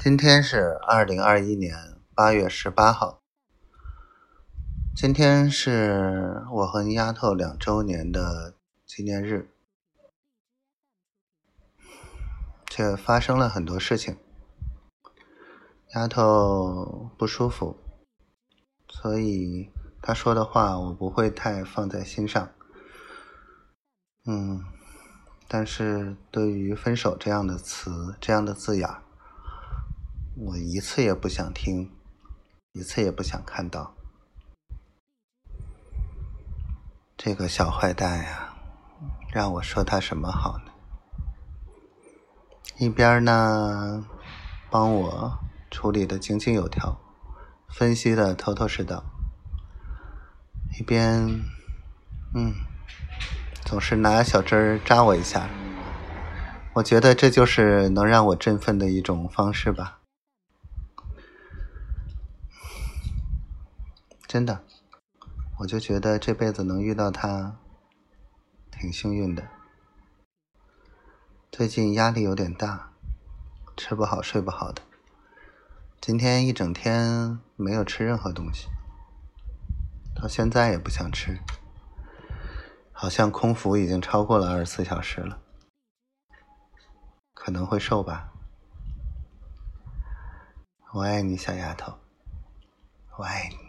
今天是二零二一年八月十八号，今天是我和丫头两周年的纪念日，却发生了很多事情。丫头不舒服，所以她说的话我不会太放在心上。嗯，但是对于分手这样的词，这样的字眼。我一次也不想听，一次也不想看到这个小坏蛋呀！让我说他什么好呢？一边呢，帮我处理的井井有条，分析的头头是道；一边，嗯，总是拿小针扎我一下。我觉得这就是能让我振奋的一种方式吧。真的，我就觉得这辈子能遇到他，挺幸运的。最近压力有点大，吃不好睡不好的。今天一整天没有吃任何东西，到现在也不想吃，好像空腹已经超过了二十四小时了，可能会瘦吧。我爱你，小丫头，我爱你。